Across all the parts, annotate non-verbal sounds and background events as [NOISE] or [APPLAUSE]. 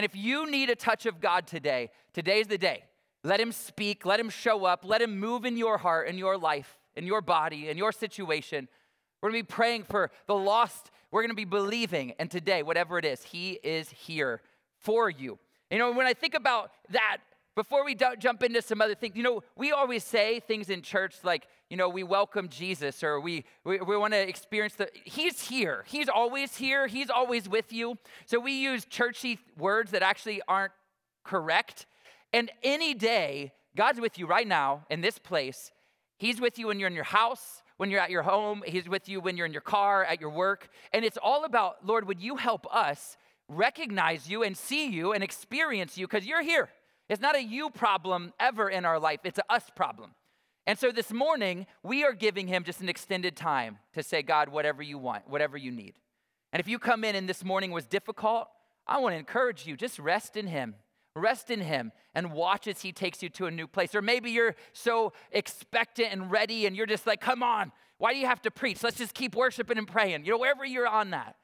And if you need a touch of God today, today's the day. Let Him speak, let Him show up, let Him move in your heart, in your life, in your body, in your situation. We're gonna be praying for the lost. We're gonna be believing. And today, whatever it is, He is here for you. You know, when I think about that, before we jump into some other things, you know, we always say things in church like, you know, we welcome Jesus or we, we, we want to experience the, he's here. He's always here. He's always with you. So we use churchy words that actually aren't correct. And any day, God's with you right now in this place. He's with you when you're in your house, when you're at your home. He's with you when you're in your car, at your work. And it's all about, Lord, would you help us recognize you and see you and experience you because you're here. It's not a you problem ever in our life, it's a us problem. And so this morning, we are giving him just an extended time to say, God, whatever you want, whatever you need. And if you come in and this morning was difficult, I want to encourage you just rest in him. Rest in him and watch as he takes you to a new place. Or maybe you're so expectant and ready and you're just like, come on, why do you have to preach? Let's just keep worshiping and praying. You know, wherever you're on that,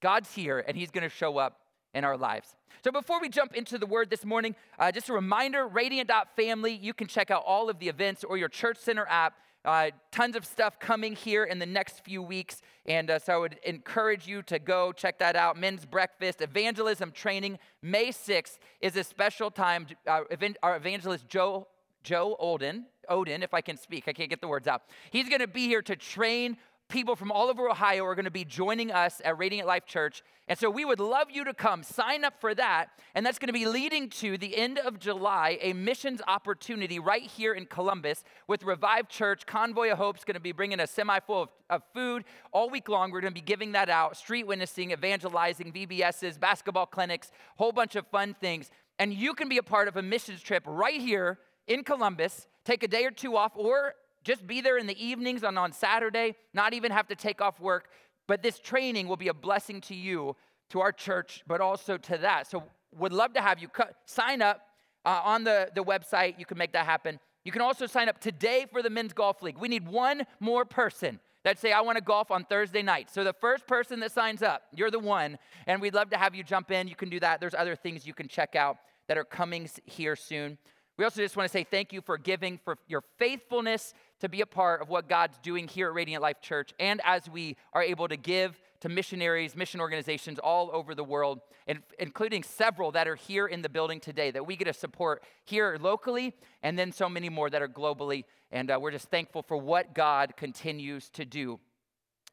God's here and he's going to show up in our lives. So before we jump into the word this morning, uh, just a reminder radiant.family, you can check out all of the events or your church center app. Uh, tons of stuff coming here in the next few weeks. And uh, so I would encourage you to go check that out. Men's breakfast, evangelism training. May 6th is a special time. Uh, our evangelist Joe, Joe Olden, Odin, if I can speak, I can't get the words out. He's going to be here to train people from all over Ohio are going to be joining us at Radiant Life Church. And so we would love you to come. Sign up for that. And that's going to be leading to the end of July, a missions opportunity right here in Columbus with Revived Church. Convoy of Hope's going to be bringing a semi full of, of food all week long. We're going to be giving that out street witnessing, evangelizing, VBSs, basketball clinics, whole bunch of fun things. And you can be a part of a missions trip right here in Columbus. Take a day or two off, or just be there in the evenings and on Saturday, not even have to take off work. But this training will be a blessing to you, to our church, but also to that. So, would love to have you sign up uh, on the, the website. You can make that happen. You can also sign up today for the Men's Golf League. We need one more person that say, I want to golf on Thursday night. So the first person that signs up, you're the one, and we'd love to have you jump in. You can do that. There's other things you can check out that are coming here soon. We also just want to say thank you for giving, for your faithfulness to be a part of what God's doing here at Radiant Life Church, and as we are able to give to missionaries, mission organizations all over the world, and including several that are here in the building today that we get to support here locally, and then so many more that are globally. And uh, we're just thankful for what God continues to do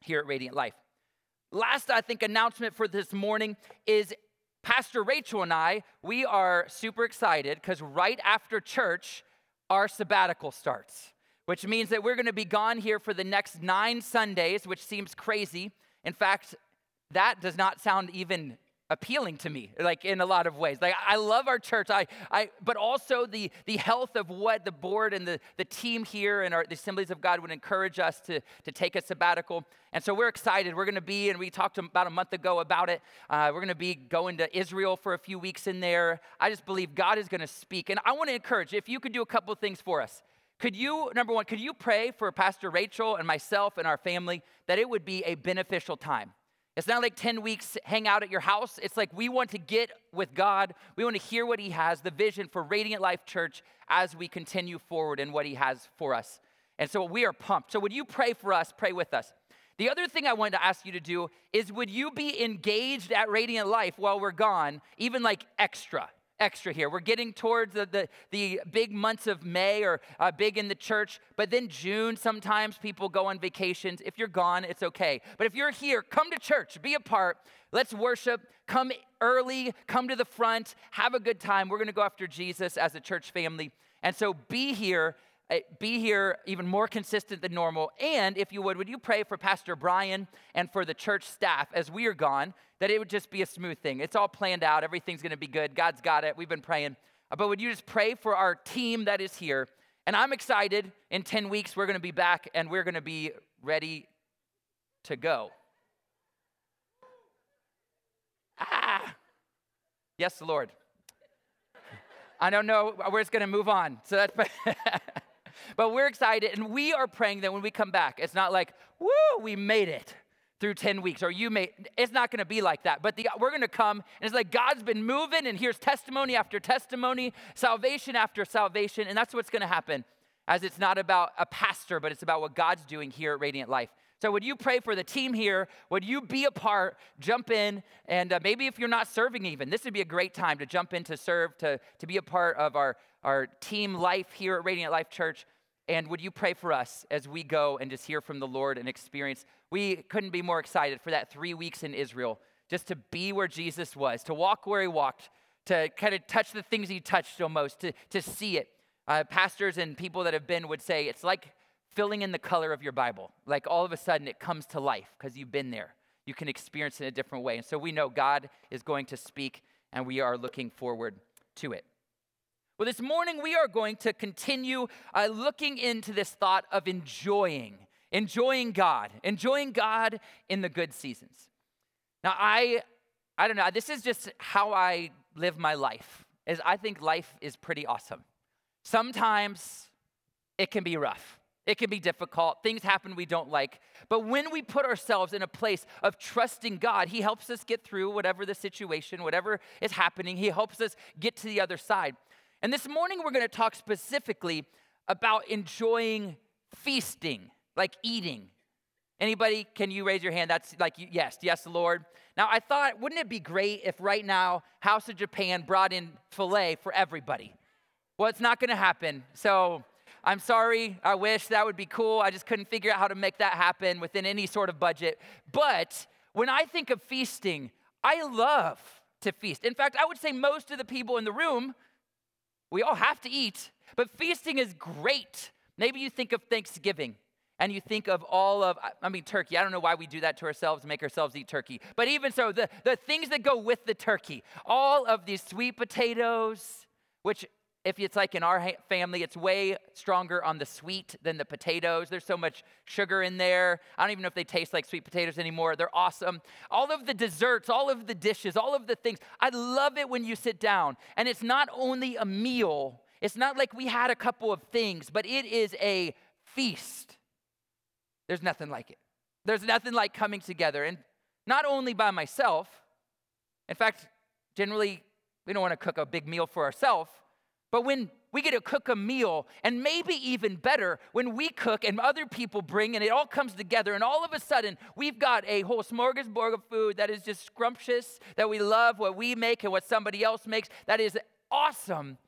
here at Radiant Life. Last, I think, announcement for this morning is Pastor Rachel and I, we are super excited because right after church, our sabbatical starts, which means that we're going to be gone here for the next nine Sundays, which seems crazy. In fact, that does not sound even appealing to me like in a lot of ways. Like i love our church. I, I but also the the health of what the board and the, the team here and our the assemblies of god would encourage us to to take a sabbatical. And so we're excited. We're going to be and we talked about a month ago about it. Uh, we're going to be going to israel for a few weeks in there. I just believe god is going to speak. And i want to encourage if you could do a couple things for us could you, number one, could you pray for Pastor Rachel and myself and our family that it would be a beneficial time? It's not like 10 weeks hang out at your house. It's like we want to get with God. We want to hear what He has, the vision for Radiant Life Church as we continue forward in what He has for us. And so we are pumped. So would you pray for us? Pray with us. The other thing I wanted to ask you to do is would you be engaged at Radiant Life while we're gone, even like extra? Extra here. We're getting towards the, the, the big months of May or uh, big in the church, but then June, sometimes people go on vacations. If you're gone, it's okay. But if you're here, come to church, be a part. Let's worship. Come early, come to the front, have a good time. We're going to go after Jesus as a church family. And so be here be here even more consistent than normal. And if you would, would you pray for Pastor Brian and for the church staff as we are gone, that it would just be a smooth thing? It's all planned out, everything's gonna be good. God's got it. We've been praying. Uh, but would you just pray for our team that is here? And I'm excited. In 10 weeks, we're gonna be back and we're gonna be ready to go. Ah, yes, Lord. I don't know where it's going to move on. So that's [LAUGHS] but we're excited and we are praying that when we come back, it's not like, woo, we made it through 10 weeks or you may it's not going to be like that. But the, we're going to come and it's like god's been moving and here's testimony after testimony salvation after salvation and that's what's going to happen as it's not about a pastor but it's about what god's doing here at radiant life so would you pray for the team here would you be a part jump in and uh, maybe if you're not serving even this would be a great time to jump in to serve to, to be a part of our, our team life here at radiant life church and would you pray for us as we go and just hear from the Lord and experience? We couldn't be more excited for that three weeks in Israel, just to be where Jesus was, to walk where he walked, to kind of touch the things he touched almost, to, to see it. Uh, pastors and people that have been would say it's like filling in the color of your Bible. Like all of a sudden it comes to life because you've been there. You can experience it in a different way. And so we know God is going to speak, and we are looking forward to it. Well, this morning we are going to continue uh, looking into this thought of enjoying, enjoying God, enjoying God in the good seasons. Now, I, I don't know, this is just how I live my life, is I think life is pretty awesome. Sometimes it can be rough. It can be difficult. Things happen we don't like. But when we put ourselves in a place of trusting God, He helps us get through whatever the situation, whatever is happening. He helps us get to the other side. And this morning we're going to talk specifically about enjoying feasting, like eating. Anybody, can you raise your hand? That's like, yes, yes, Lord. Now, I thought, wouldn't it be great if right now House of Japan brought in filet for everybody? Well, it's not going to happen. So I'm sorry. I wish that would be cool. I just couldn't figure out how to make that happen within any sort of budget. But when I think of feasting, I love to feast. In fact, I would say most of the people in the room we all have to eat, but feasting is great. Maybe you think of Thanksgiving and you think of all of, I mean, turkey. I don't know why we do that to ourselves, make ourselves eat turkey. But even so, the, the things that go with the turkey, all of these sweet potatoes, which if it's like in our family, it's way stronger on the sweet than the potatoes. There's so much sugar in there. I don't even know if they taste like sweet potatoes anymore. They're awesome. All of the desserts, all of the dishes, all of the things. I love it when you sit down and it's not only a meal, it's not like we had a couple of things, but it is a feast. There's nothing like it. There's nothing like coming together and not only by myself. In fact, generally, we don't want to cook a big meal for ourselves but when we get to cook a meal, and maybe even better, when we cook and other people bring, and it all comes together, and all of a sudden we've got a whole smorgasbord of food that is just scrumptious, that we love what we make and what somebody else makes, that is awesome,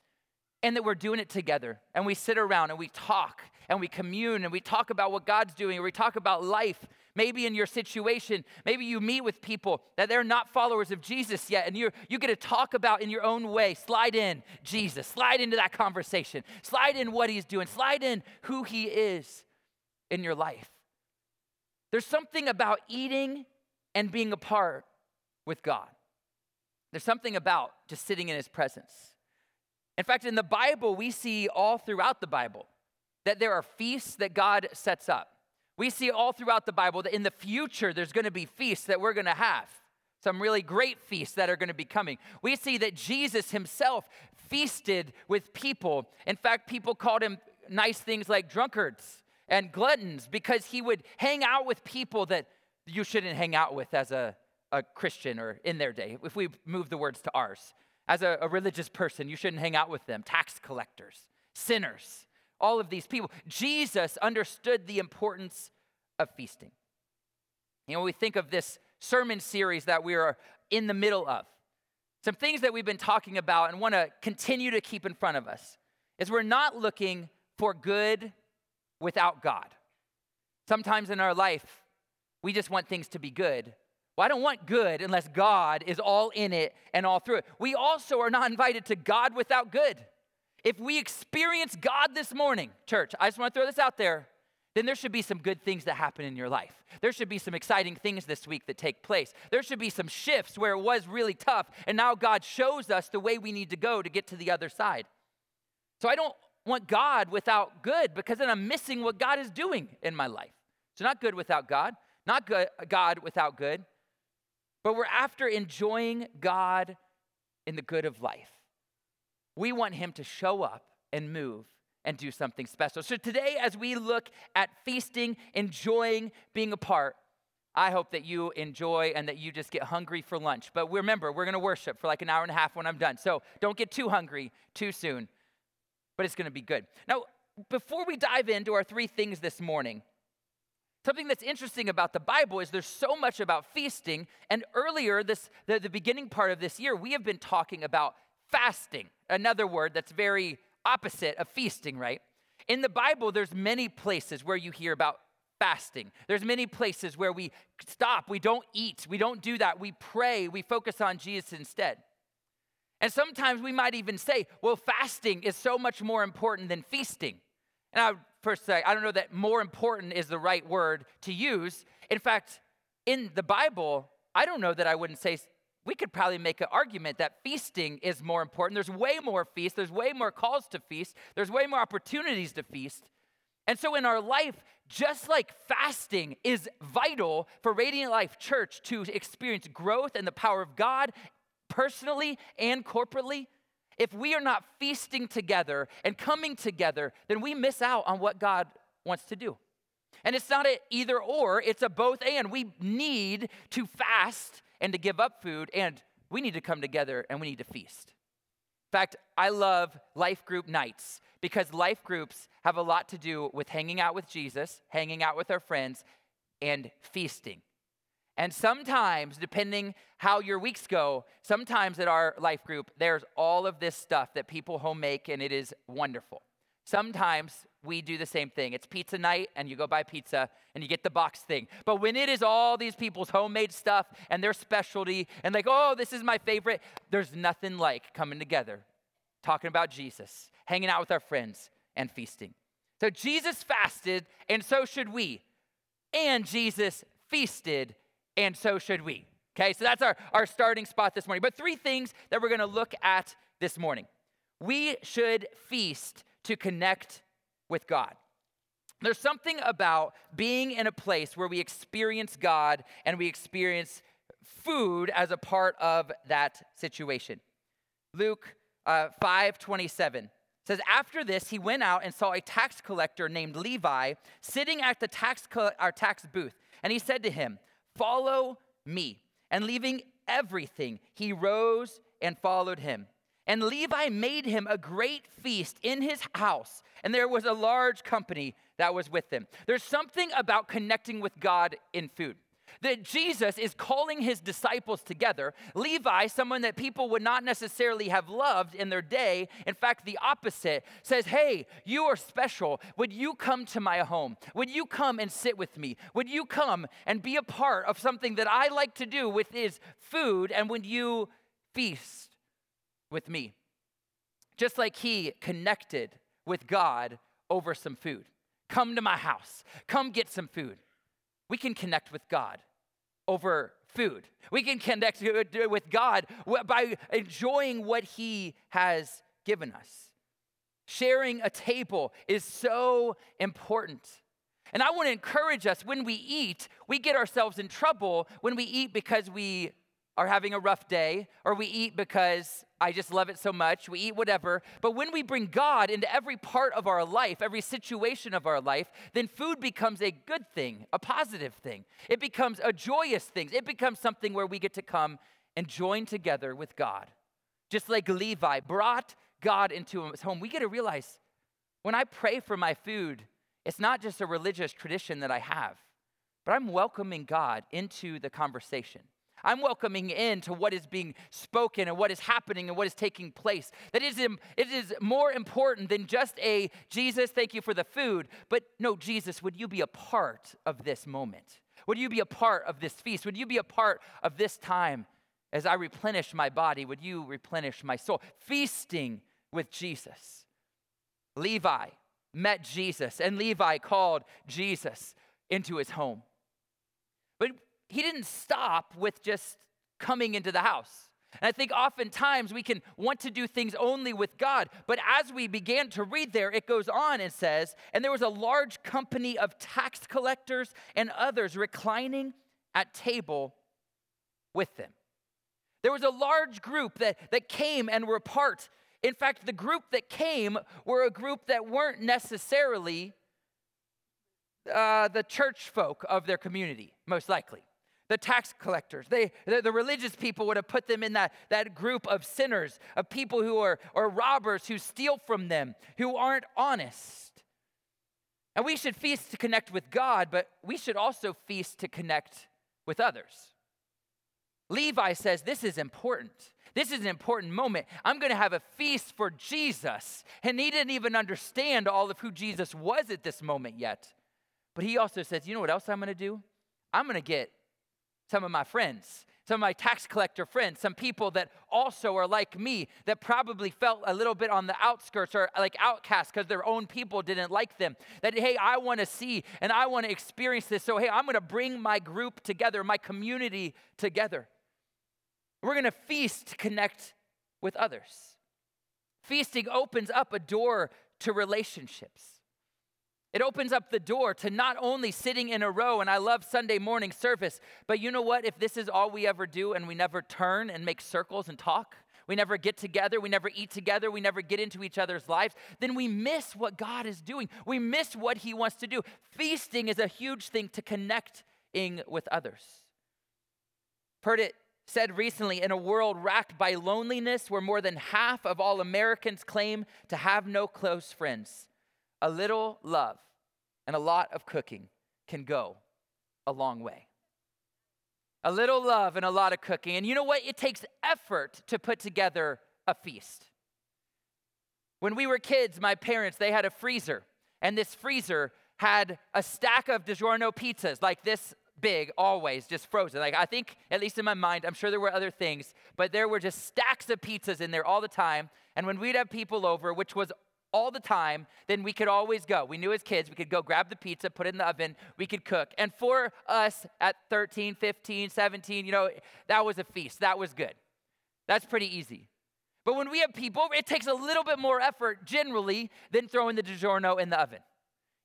and that we're doing it together. And we sit around and we talk and we commune and we talk about what God's doing, or we talk about life Maybe in your situation, maybe you meet with people that they're not followers of Jesus yet, and you you get to talk about in your own way. Slide in Jesus, slide into that conversation, slide in what he's doing, slide in who he is in your life. There's something about eating and being apart with God. There's something about just sitting in his presence. In fact, in the Bible, we see all throughout the Bible that there are feasts that God sets up. We see all throughout the Bible that in the future there's going to be feasts that we're going to have. Some really great feasts that are going to be coming. We see that Jesus himself feasted with people. In fact, people called him nice things like drunkards and gluttons because he would hang out with people that you shouldn't hang out with as a, a Christian or in their day, if we move the words to ours. As a, a religious person, you shouldn't hang out with them. Tax collectors, sinners, all of these people. Jesus understood the importance of feasting. You know, we think of this sermon series that we are in the middle of. Some things that we've been talking about and want to continue to keep in front of us is we're not looking for good without God. Sometimes in our life, we just want things to be good. Well, I don't want good unless God is all in it and all through it. We also are not invited to God without good. If we experience God this morning, church, I just want to throw this out there, then there should be some good things that happen in your life. There should be some exciting things this week that take place. There should be some shifts where it was really tough, and now God shows us the way we need to go to get to the other side. So I don't want God without good because then I'm missing what God is doing in my life. So, not good without God, not good, God without good, but we're after enjoying God in the good of life. We want Him to show up and move and do something special. So today, as we look at feasting, enjoying being apart, I hope that you enjoy and that you just get hungry for lunch. But remember, we're going to worship for like an hour and a half when I'm done. So don't get too hungry too soon, but it's going to be good. Now, before we dive into our three things this morning, something that's interesting about the Bible is there's so much about feasting. And earlier, this the, the beginning part of this year, we have been talking about fasting, another word that's very opposite of feasting, right? In the Bible, there's many places where you hear about fasting. There's many places where we stop, we don't eat, we don't do that. We pray, we focus on Jesus instead. And sometimes we might even say, well, fasting is so much more important than feasting. And I would first say, I don't know that more important is the right word to use. In fact, in the Bible, I don't know that I wouldn't say we could probably make an argument that feasting is more important. There's way more feast, there's way more calls to feast, there's way more opportunities to feast. And so, in our life, just like fasting is vital for Radiant Life Church to experience growth and the power of God personally and corporately, if we are not feasting together and coming together, then we miss out on what God wants to do. And it's not an either or, it's a both and. We need to fast and to give up food, and we need to come together and we need to feast. In fact, I love life group nights because life groups have a lot to do with hanging out with Jesus, hanging out with our friends, and feasting. And sometimes, depending how your weeks go, sometimes at our life group, there's all of this stuff that people home make, and it is wonderful. Sometimes we do the same thing. It's pizza night, and you go buy pizza and you get the box thing. But when it is all these people's homemade stuff and their specialty, and like, oh, this is my favorite, there's nothing like coming together, talking about Jesus, hanging out with our friends, and feasting. So Jesus fasted, and so should we. And Jesus feasted, and so should we. Okay, so that's our, our starting spot this morning. But three things that we're gonna look at this morning. We should feast to connect with God. There's something about being in a place where we experience God and we experience food as a part of that situation. Luke uh, 5:27 says after this he went out and saw a tax collector named Levi sitting at the tax co- our tax booth and he said to him follow me and leaving everything he rose and followed him and Levi made him a great feast in his house and there was a large company that was with him there's something about connecting with God in food that Jesus is calling his disciples together. Levi, someone that people would not necessarily have loved in their day, in fact, the opposite, says, Hey, you are special. Would you come to my home? Would you come and sit with me? Would you come and be a part of something that I like to do with is food? And would you feast with me? Just like he connected with God over some food. Come to my house. Come get some food we can connect with God over food. We can connect with God by enjoying what He has given us. Sharing a table is so important. And I want to encourage us when we eat, we get ourselves in trouble when we eat because we are having a rough day, or we eat because I just love it so much. We eat whatever. But when we bring God into every part of our life, every situation of our life, then food becomes a good thing, a positive thing. It becomes a joyous thing. It becomes something where we get to come and join together with God. Just like Levi brought God into his home, we get to realize when I pray for my food, it's not just a religious tradition that I have, but I'm welcoming God into the conversation. I'm welcoming in to what is being spoken and what is happening and what is taking place. That is, it is more important than just a Jesus, thank you for the food, but no, Jesus, would you be a part of this moment? Would you be a part of this feast? Would you be a part of this time as I replenish my body? Would you replenish my soul? Feasting with Jesus. Levi met Jesus, and Levi called Jesus into his home. But he didn't stop with just coming into the house. And I think oftentimes we can want to do things only with God. But as we began to read there, it goes on and says, And there was a large company of tax collectors and others reclining at table with them. There was a large group that, that came and were part. In fact, the group that came were a group that weren't necessarily uh, the church folk of their community, most likely. The tax collectors, they, the, the, religious people would have put them in that, that group of sinners, of people who are or robbers who steal from them, who aren't honest. And we should feast to connect with God, but we should also feast to connect with others. Levi says this is important. This is an important moment. I'm going to have a feast for Jesus. And he didn't even understand all of who Jesus was at this moment yet. But he also says, you know what else I'm going to do? I'm going to get some of my friends, some of my tax collector friends, some people that also are like me, that probably felt a little bit on the outskirts or like outcasts because their own people didn't like them. That, hey, I want to see and I want to experience this. So, hey, I'm going to bring my group together, my community together. We're going to feast to connect with others. Feasting opens up a door to relationships. It opens up the door to not only sitting in a row, and I love Sunday morning service, but you know what? If this is all we ever do and we never turn and make circles and talk, we never get together, we never eat together, we never get into each other's lives, then we miss what God is doing. We miss what He wants to do. Feasting is a huge thing to connecting with others. Heard it said recently in a world racked by loneliness where more than half of all Americans claim to have no close friends, a little love and a lot of cooking can go a long way. A little love and a lot of cooking. And you know what? It takes effort to put together a feast. When we were kids, my parents, they had a freezer, and this freezer had a stack of DiGiorno pizzas like this big, always just frozen. Like I think, at least in my mind, I'm sure there were other things, but there were just stacks of pizzas in there all the time. And when we'd have people over, which was all the time, then we could always go. We knew as kids, we could go grab the pizza, put it in the oven, we could cook. And for us at 13, 15, 17, you know, that was a feast. That was good. That's pretty easy. But when we have people, it takes a little bit more effort generally than throwing the DiGiorno in the oven.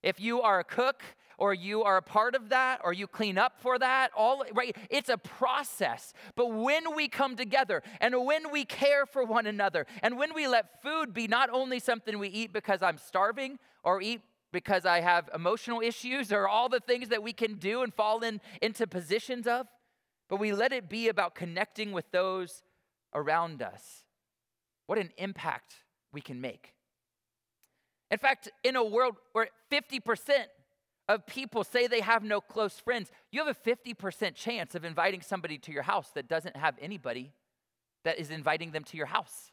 If you are a cook, or you are a part of that or you clean up for that all right it's a process but when we come together and when we care for one another and when we let food be not only something we eat because I'm starving or eat because I have emotional issues or all the things that we can do and fall in, into positions of, but we let it be about connecting with those around us. What an impact we can make. In fact, in a world where 50% of people say they have no close friends, you have a 50% chance of inviting somebody to your house that doesn't have anybody that is inviting them to your house.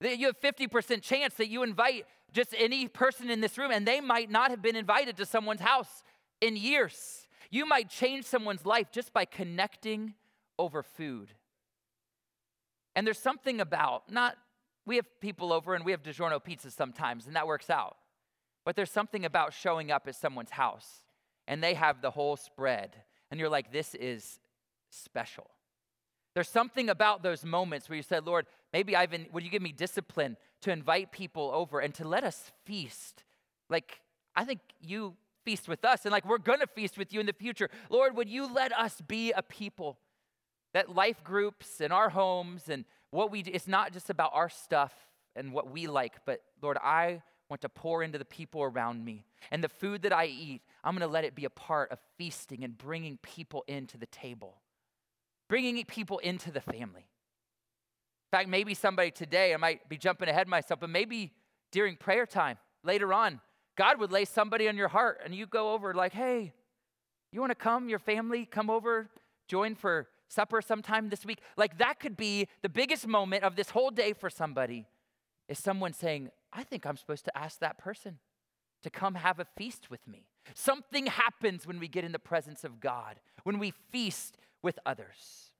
You have 50% chance that you invite just any person in this room and they might not have been invited to someone's house in years. You might change someone's life just by connecting over food. And there's something about, not, we have people over and we have DiGiorno pizzas sometimes, and that works out. But there's something about showing up at someone's house and they have the whole spread, and you're like, this is special. There's something about those moments where you said, Lord, maybe I've been, would you give me discipline to invite people over and to let us feast? Like, I think you feast with us, and like we're gonna feast with you in the future. Lord, would you let us be a people that life groups and our homes and what we do, it's not just about our stuff and what we like, but Lord, I want to pour into the people around me. And the food that I eat, I'm going to let it be a part of feasting and bringing people into the table, bringing people into the family. In fact, maybe somebody today, I might be jumping ahead myself, but maybe during prayer time later on, God would lay somebody on your heart and you go over like, hey, you want to come, your family, come over, join for supper sometime this week? Like that could be the biggest moment of this whole day for somebody is someone saying, I think I'm supposed to ask that person to come have a feast with me. Something happens when we get in the presence of God, when we feast with others.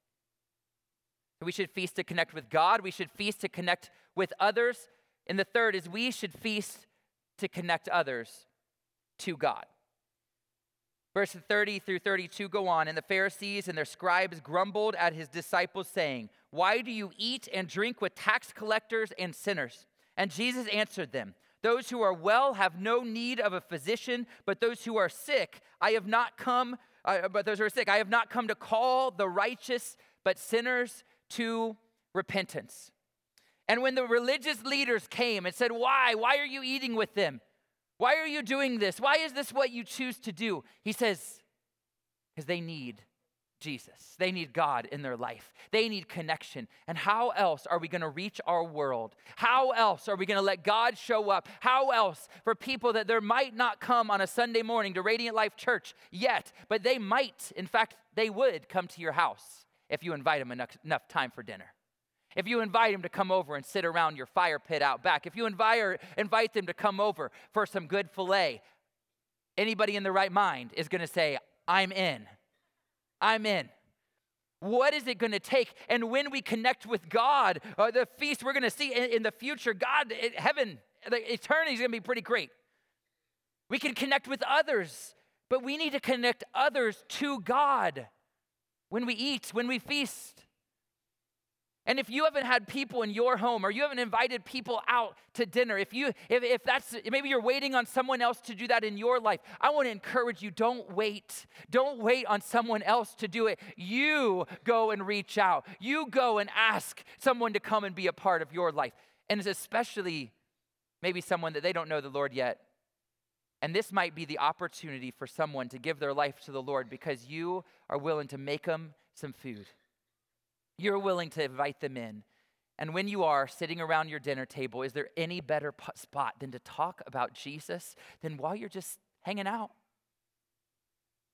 We should feast to connect with God, we should feast to connect with others. And the third is we should feast to connect others to God. Verses 30 through 32 go on, and the Pharisees and their scribes grumbled at his disciples, saying, Why do you eat and drink with tax collectors and sinners? And Jesus answered them, Those who are well have no need of a physician, but those who are sick, I have not come, uh, but those who are sick, I have not come to call the righteous, but sinners to repentance. And when the religious leaders came and said, Why? Why are you eating with them? Why are you doing this? Why is this what you choose to do? He says, because they need Jesus. They need God in their life. They need connection. And how else are we going to reach our world? How else are we going to let God show up? How else for people that there might not come on a Sunday morning to Radiant Life Church yet, but they might, in fact, they would come to your house if you invite them enough, enough time for dinner. If you invite them to come over and sit around your fire pit out back, if you invite, invite them to come over for some good filet, anybody in the right mind is going to say, I'm in. I'm in. What is it going to take? And when we connect with God, uh, the feast we're going to see in, in, the future, God, it, heaven, the eternity is going to be pretty great. We can connect with others, but we need to connect others to God when we eat, when we feast. And if you haven't had people in your home or you haven't invited people out to dinner, if you if, if that's maybe you're waiting on someone else to do that in your life, I want to encourage you don't wait. Don't wait on someone else to do it. You go and reach out. You go and ask someone to come and be a part of your life. And especially maybe someone that they don't know the Lord yet. And this might be the opportunity for someone to give their life to the Lord because you are willing to make them some food. You're willing to invite them in. And when you are sitting around your dinner table, is there any better spot than to talk about Jesus than while you're just hanging out?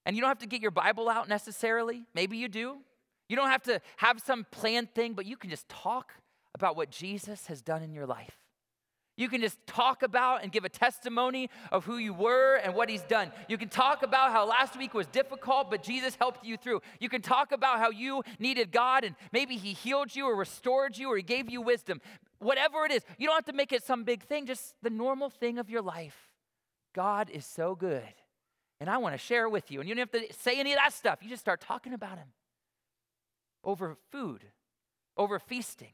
And you don't have to get your Bible out necessarily. Maybe you do. You don't have to have some planned thing, but you can just talk about what Jesus has done in your life. You can just talk about and give a testimony of who you were and what he's done. You can talk about how last week was difficult, but Jesus helped you through. You can talk about how you needed God and maybe he healed you or restored you or he gave you wisdom. Whatever it is, you don't have to make it some big thing, just the normal thing of your life. God is so good. And I want to share with you. And you don't have to say any of that stuff. You just start talking about him over food, over feasting.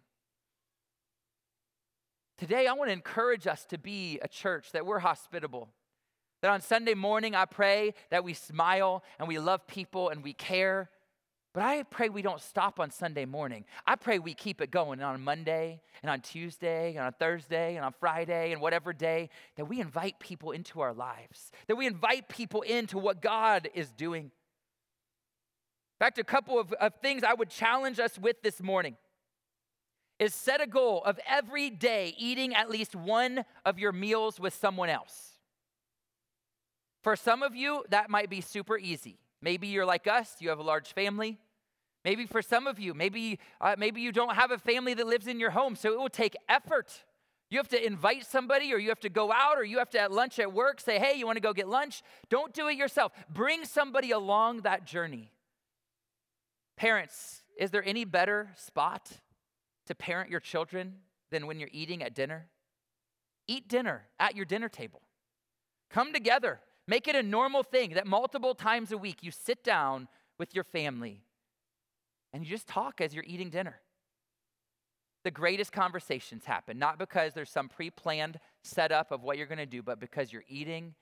Today, I want to encourage us to be a church that we're hospitable. That on Sunday morning, I pray that we smile and we love people and we care. But I pray we don't stop on Sunday morning. I pray we keep it going on Monday and on Tuesday and on Thursday and on Friday and whatever day, that we invite people into our lives, that we invite people into what God is doing. In fact, a couple of, of things I would challenge us with this morning is set a goal of every day eating at least one of your meals with someone else. For some of you, that might be super easy. Maybe you're like us, you have a large family. Maybe for some of you, maybe, uh, maybe you don't have a family that lives in your home, so it will take effort. You have to invite somebody, or you have to go out, or you have to at lunch at work say, hey, you want to go get lunch? Don't do it yourself. Bring somebody along that journey. Parents, is there any better spot to parent your children than when you're eating at dinner? Eat dinner at your dinner table. Come together. Make it a normal thing that multiple times a week you sit down with your family and you just talk as you're eating dinner. The greatest conversations happen, not because there's some pre planned setup of what you're going to do, but because you're eating,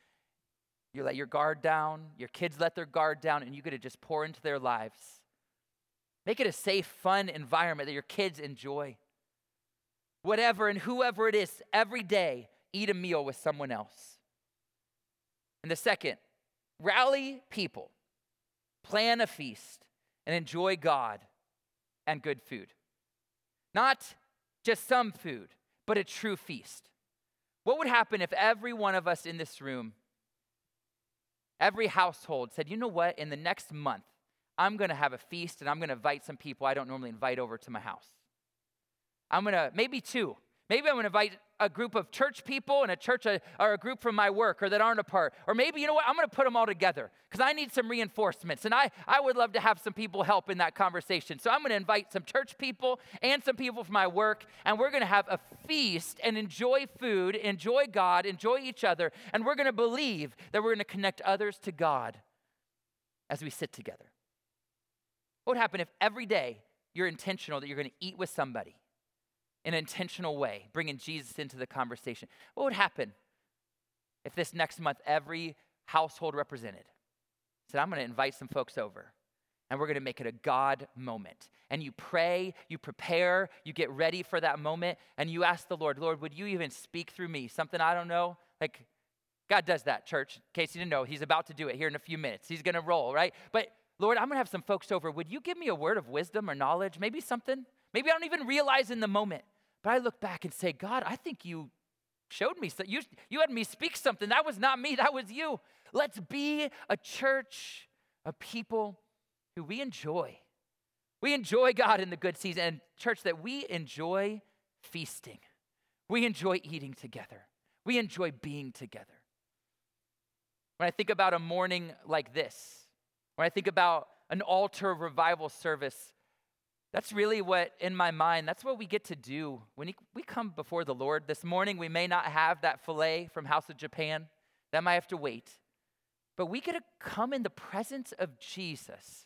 you let your guard down, your kids let their guard down, and you get to just pour into their lives. Make it a safe, fun environment that your kids enjoy. Whatever and whoever it is, every day, eat a meal with someone else. And the second, rally people, plan a feast, and enjoy God and good food. Not just some food, but a true feast. What would happen if every one of us in this room, every household said, you know what, in the next month, I'm going to have a feast and I'm going to invite some people I don't normally invite over to my house. I'm going to, maybe two. Maybe I'm going to invite a group of church people and a church uh, or a group from my work or that aren't a part. Or maybe, you know what, I'm going to put them all together because I need some reinforcements. And I, I would love to have some people help in that conversation. So I'm going to invite some church people and some people from my work. And we're going to have a feast and enjoy food, enjoy God, enjoy each other. And we're going to believe that we're going to connect others to God as we sit together. What would happen if every day you're intentional that you're going to eat with somebody in an intentional way, bringing Jesus into the conversation? What would happen if this next month every household represented said, I'm going to invite some folks over and we're going to make it a God moment. And you pray, you prepare, you get ready for that moment, and you ask the Lord, Lord, would you even speak through me? Something I don't know? Like, God does that, church. In case you didn't know, He's about to do it here in a few minutes. He's going to roll, right? But Lord, I'm going to have some folks over. Would you give me a word of wisdom or knowledge? Maybe something? Maybe I don't even realize in the moment. But I look back and say, God, I think you showed me. So you, you had me speak something. That was not me, that was you. Let's be a church, a people who we enjoy. We enjoy God in the good season. And, church, that we enjoy feasting. We enjoy eating together. We enjoy being together. When I think about a morning like this, when I think about an altar revival service, that's really what, in my mind, that's what we get to do when we come before the Lord. This morning, we may not have that filet from House of Japan. That might have to wait. But we get to come in the presence of Jesus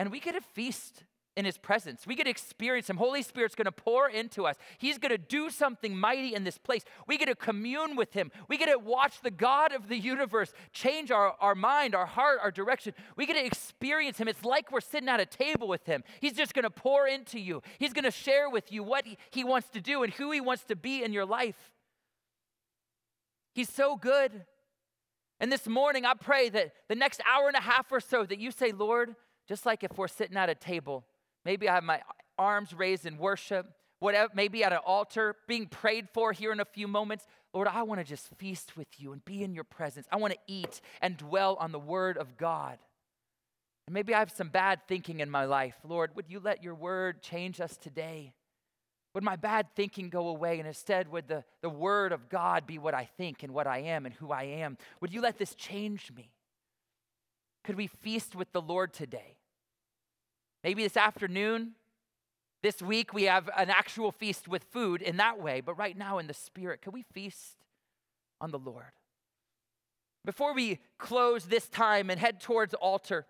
and we get to feast in his presence. We get to experience him. Holy Spirit's going to pour into us. He's going to do something mighty in this place. We get to commune with him. We get to watch the God of the universe change our, our mind, our heart, our direction. We get to experience him. It's like we're sitting at a table with him. He's just going to pour into you. He's going to share with you what he wants to do and who he wants to be in your life. He's so good. And this morning, I pray that the next hour and a half or so that you say, Lord, just like if we're sitting at a table, Maybe I have my arms raised in worship, whatever, maybe at an altar, being prayed for here in a few moments. Lord, I want to just feast with you and be in your presence. I want to eat and dwell on the word of God. And maybe I have some bad thinking in my life. Lord, would you let your word change us today? Would my bad thinking go away and instead would the, the word of God be what I think and what I am and who I am? Would you let this change me? Could we feast with the Lord today? Maybe this afternoon, this week, we have an actual feast with food in that way, but right now in the spirit, can we feast on the Lord? Before we close this time and head towards altar,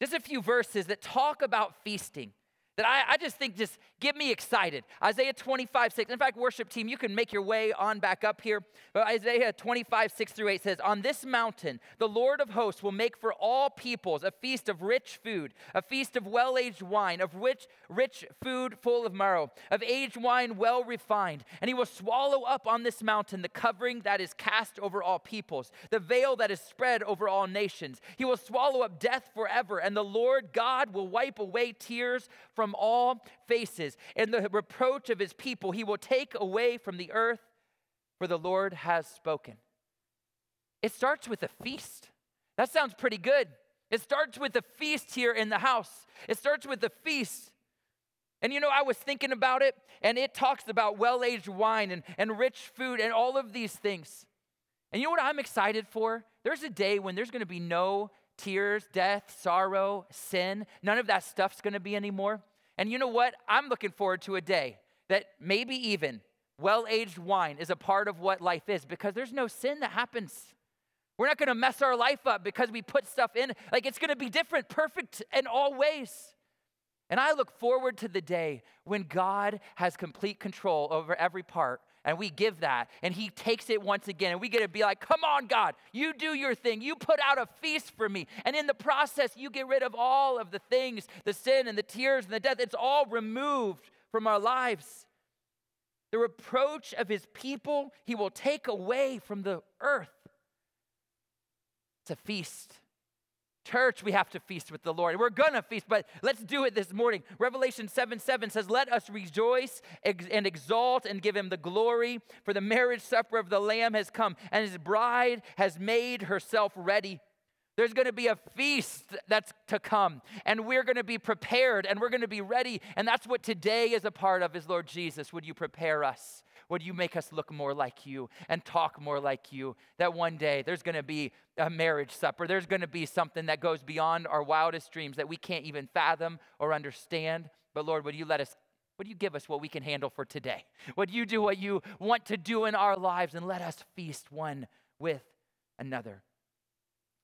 just a few verses that talk about feasting that I, I, just think just get me excited. Isaiah 25, 6. In fact, worship team, you can make your way on back up here. But Isaiah 25, 6 through 8 says, On this mountain, the Lord of hosts will make for all peoples a feast of rich food, a feast of well aged wine, of rich, rich food full of marrow, of aged wine well refined. And he will swallow up on this mountain the covering that is cast over all peoples, the veil that is spread over all nations. He will swallow up death forever, and the Lord God will wipe away tears from from all faces, and the reproach of his people he will take away from the earth, for the Lord has spoken. It starts with a feast. That sounds pretty good. It starts with a feast here in the house. It starts with a feast. And you know, I was thinking about it, and it talks about well aged wine and, and rich food and all of these things. And you know what I'm excited for? There's a day when there's gonna be no tears, death, sorrow, sin. None of that stuff's gonna be anymore. And you know what? I'm looking forward to a day that maybe even well aged wine is a part of what life is because there's no sin that happens. We're not to mess our life up because we put stuff in. Like it's to be different, perfect in all ways. And I look forward to the day when God has complete control over every part and we give that and he takes it once again and we get to be like come on god you do your thing. You put out a feast for me. And in the process you get rid of all of the things the sin and the tears and the death. It's all removed from our lives. The reproach of his people he will take away from the earth. It's a feast Church, we have to feast with the Lord. We're gonna feast, but let's do it this morning. Revelation 7 7 says, Let us rejoice and exalt and give him the glory, for the marriage supper of the Lamb has come, and his bride has made herself ready. There's going to be a feast that's to come, and we're going to be prepared and we're going to be ready. And that's what today is a part of, is Lord Jesus, would you prepare us? Would you make us look more like you and talk more like you? That one day there's going to be a marriage supper. There's going to be something that goes beyond our wildest dreams that we can't even fathom or understand. But Lord, would you let us would you give us what we can handle for today? Would you do what you want to do in our lives and let us feast one with another?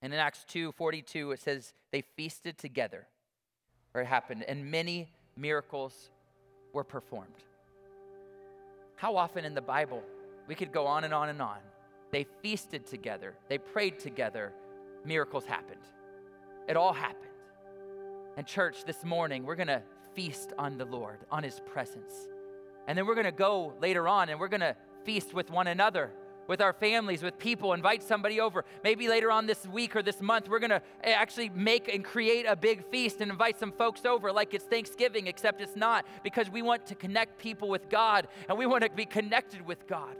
And in Acts 2 42, it says, they feasted together, or it happened, and many miracles were performed. How often in the Bible, we could go on and on and on. They feasted together, they prayed together, miracles happened. It all happened. And, church, this morning, we're going to feast on the Lord, on His presence. And then we're going to go later on and we're going to feast with one another with our families, with people, invite somebody over. Maybe later on this week or this month, we're gonna eh, actually make and create a big feast and invite some folks over like it's Thanksgiving, except it's not, because we want to connect people with God and we want to be connected with God.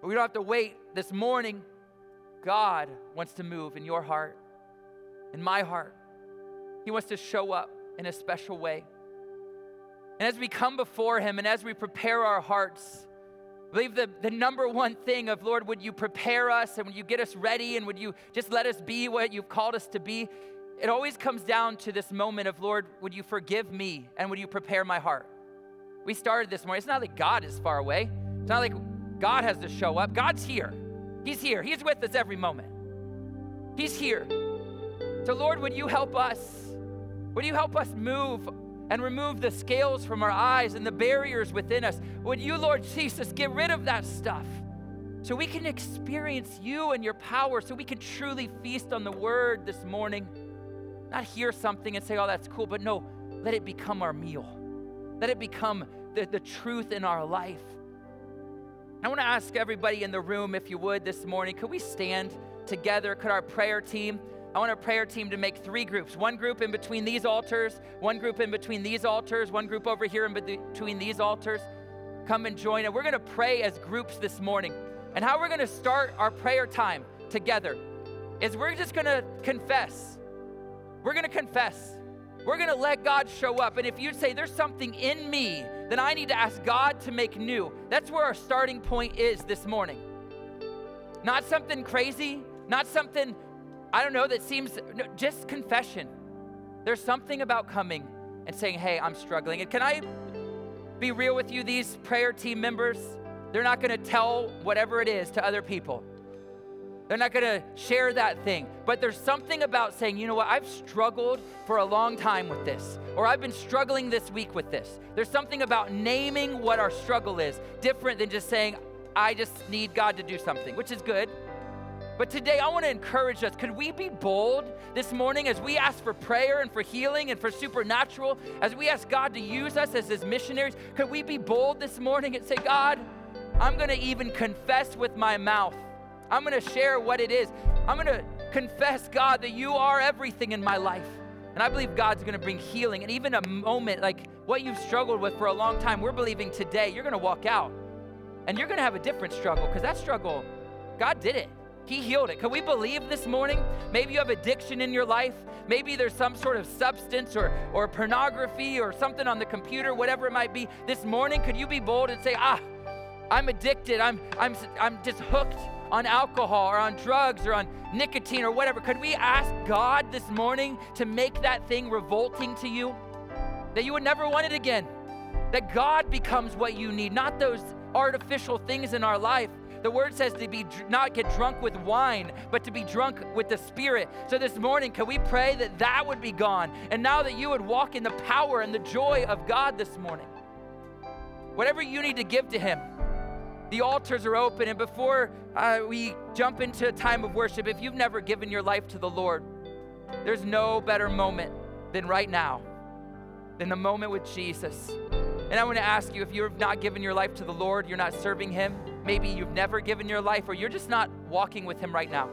But we don't have to wait. This morning, God wants to move in your heart, in my heart. He wants to show up in a special way. And as we come before Him and as we prepare our hearts, Believe the, the number one thing of, Lord, would you prepare us and would you get us ready and would you just let us be what you've called us to be? It always comes down to this moment of, Lord, would you forgive me and would you prepare my heart? We started this morning. It's not like God is far away, it's not like God has to show up. God's here. He's here. He's with us every moment. He's here. So, Lord, would you help us? Would you help us move and remove the scales from our eyes and the barriers within us. Would you, Lord Jesus, get rid of that stuff so we can experience you and your power, so we can truly feast on the word this morning? Not hear something and say, oh, that's cool, but no, let it become our meal. Let it become the, the truth in our life. I want to ask everybody in the room, if you would, this morning, could we stand together? Could our prayer team? I want our prayer team to make three groups one group in between these altars, one group in between these altars, one group over here in between these altars. Come and join. And we're going to pray as groups this morning. And how we're going to start our prayer time together is we're just going to confess. We're going to confess. We're going to let God show up. And if you say there's something in me that I need to ask God to make new, that's where our starting point is this morning. Not something crazy, not something I don't know, that seems no, just confession. There's something about coming and saying, hey, I'm struggling. And can I be real with you? These prayer team members, they're not going to tell whatever it is to other people. They're not going to share that thing. But there's something about saying, you know what, I've struggled for a long time with this, or I've been struggling this week with this. There's something about naming what our struggle is different than just saying, I just need God to do something, which is good. But today, I want to encourage us. Could we be bold this morning as we ask for prayer and for healing and for supernatural, as we ask God to use us as His missionaries? Could we be bold this morning and say, God, I'm going to even confess with my mouth. I'm going to share what it is. I'm going to confess, God, that you are everything in my life. And I believe God's going to bring healing. And even a moment like what you've struggled with for a long time, we're believing today you're going to walk out. And you're going to have a different struggle because that struggle, God did it. He healed it. Can we believe this morning? Maybe you have addiction in your life. Maybe there's some sort of substance or, or pornography or something on the computer, whatever it might be. This morning, could you be bold and say, ah, I'm addicted. I'm, I'm, I'm just hooked on alcohol or on drugs or on nicotine or whatever. Could we ask God this morning to make that thing revolting to you? That you would never want it again. That God becomes what you need, not those artificial things in our life. The word says to be not get drunk with wine, but to be drunk with the Spirit. So this morning, can we pray that that would be gone? And now that you would walk in the power and the joy of God this morning. Whatever you need to give to Him, the altars are open. And before uh, we jump into a time of worship, if you've never given your life to the Lord, there's no better moment than right now, than the moment with Jesus. And I want to ask you if you've not given your life to the Lord, you're not serving Him, maybe you've never given your life, or you're just not walking with Him right now.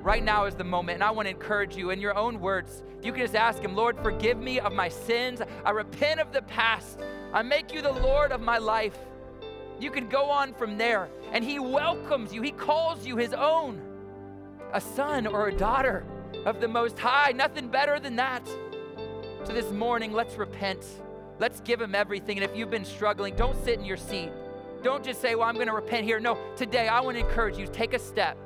Right now is the moment. And I want to encourage you in your own words. You can just ask Him, Lord, forgive me of my sins. I repent of the past. I make you the Lord of my life. You can go on from there. And He welcomes you, He calls you His own, a son or a daughter of the Most High. Nothing better than that. So this morning, let's repent. Let's give him everything. And if you've been struggling, don't sit in your seat. Don't just say, Well, I'm going to repent here. No, today I want to encourage you take a step.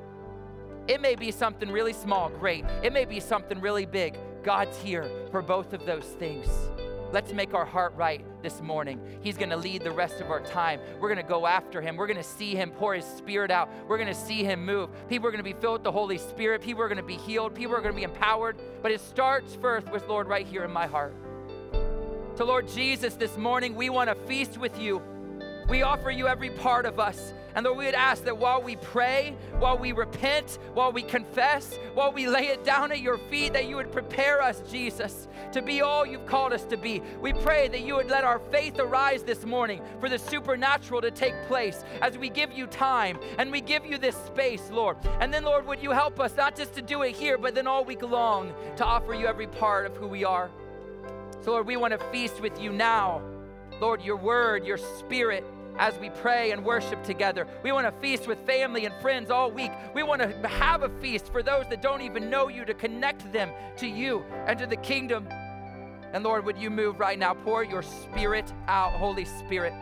It may be something really small, great. It may be something really big. God's here for both of those things. Let's make our heart right this morning. He's going to lead the rest of our time. We're going to go after him. We're going to see him pour his spirit out. We're going to see him move. People are going to be filled with the Holy Spirit. People are going to be healed. People are going to be empowered. But it starts first with Lord right here in my heart. So, Lord Jesus, this morning we want to feast with you. We offer you every part of us. And Lord, we would ask that while we pray, while we repent, while we confess, while we lay it down at your feet, that you would prepare us, Jesus, to be all you've called us to be. We pray that you would let our faith arise this morning for the supernatural to take place as we give you time and we give you this space, Lord. And then, Lord, would you help us not just to do it here, but then all week long to offer you every part of who we are. So, Lord, we want to feast with you now. Lord, your word, your spirit as we pray and worship together. We want to feast with family and friends all week. We want to have a feast for those that don't even know you to connect them to you and to the kingdom. And Lord, would you move right now? Pour your spirit out, Holy Spirit.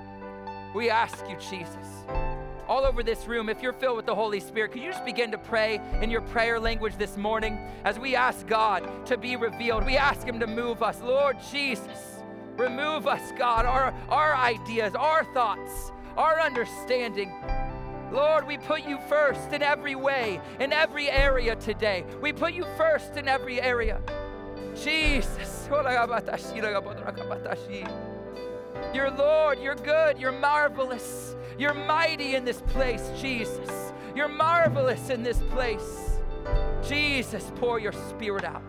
We ask you, Jesus. All over this room, if you're filled with the Holy Spirit, could you just begin to pray in your prayer language this morning as we ask God to be revealed? We ask Him to move us. Lord Jesus. Remove us, God, our, our ideas, our thoughts, our understanding. Lord, we put you first in every way, in every area today. We put you first in every area. Jesus. You're Lord, you're good, you're marvelous, you're mighty in this place, Jesus. You're marvelous in this place. Jesus, pour your spirit out.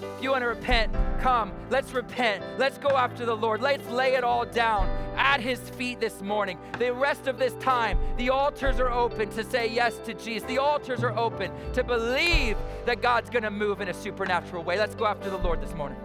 If you want to repent, come. Let's repent. Let's go after the Lord. Let's lay it all down at His feet this morning. The rest of this time, the altars are open to say yes to Jesus. The altars are open to believe that God's going to move in a supernatural way. Let's go after the Lord this morning.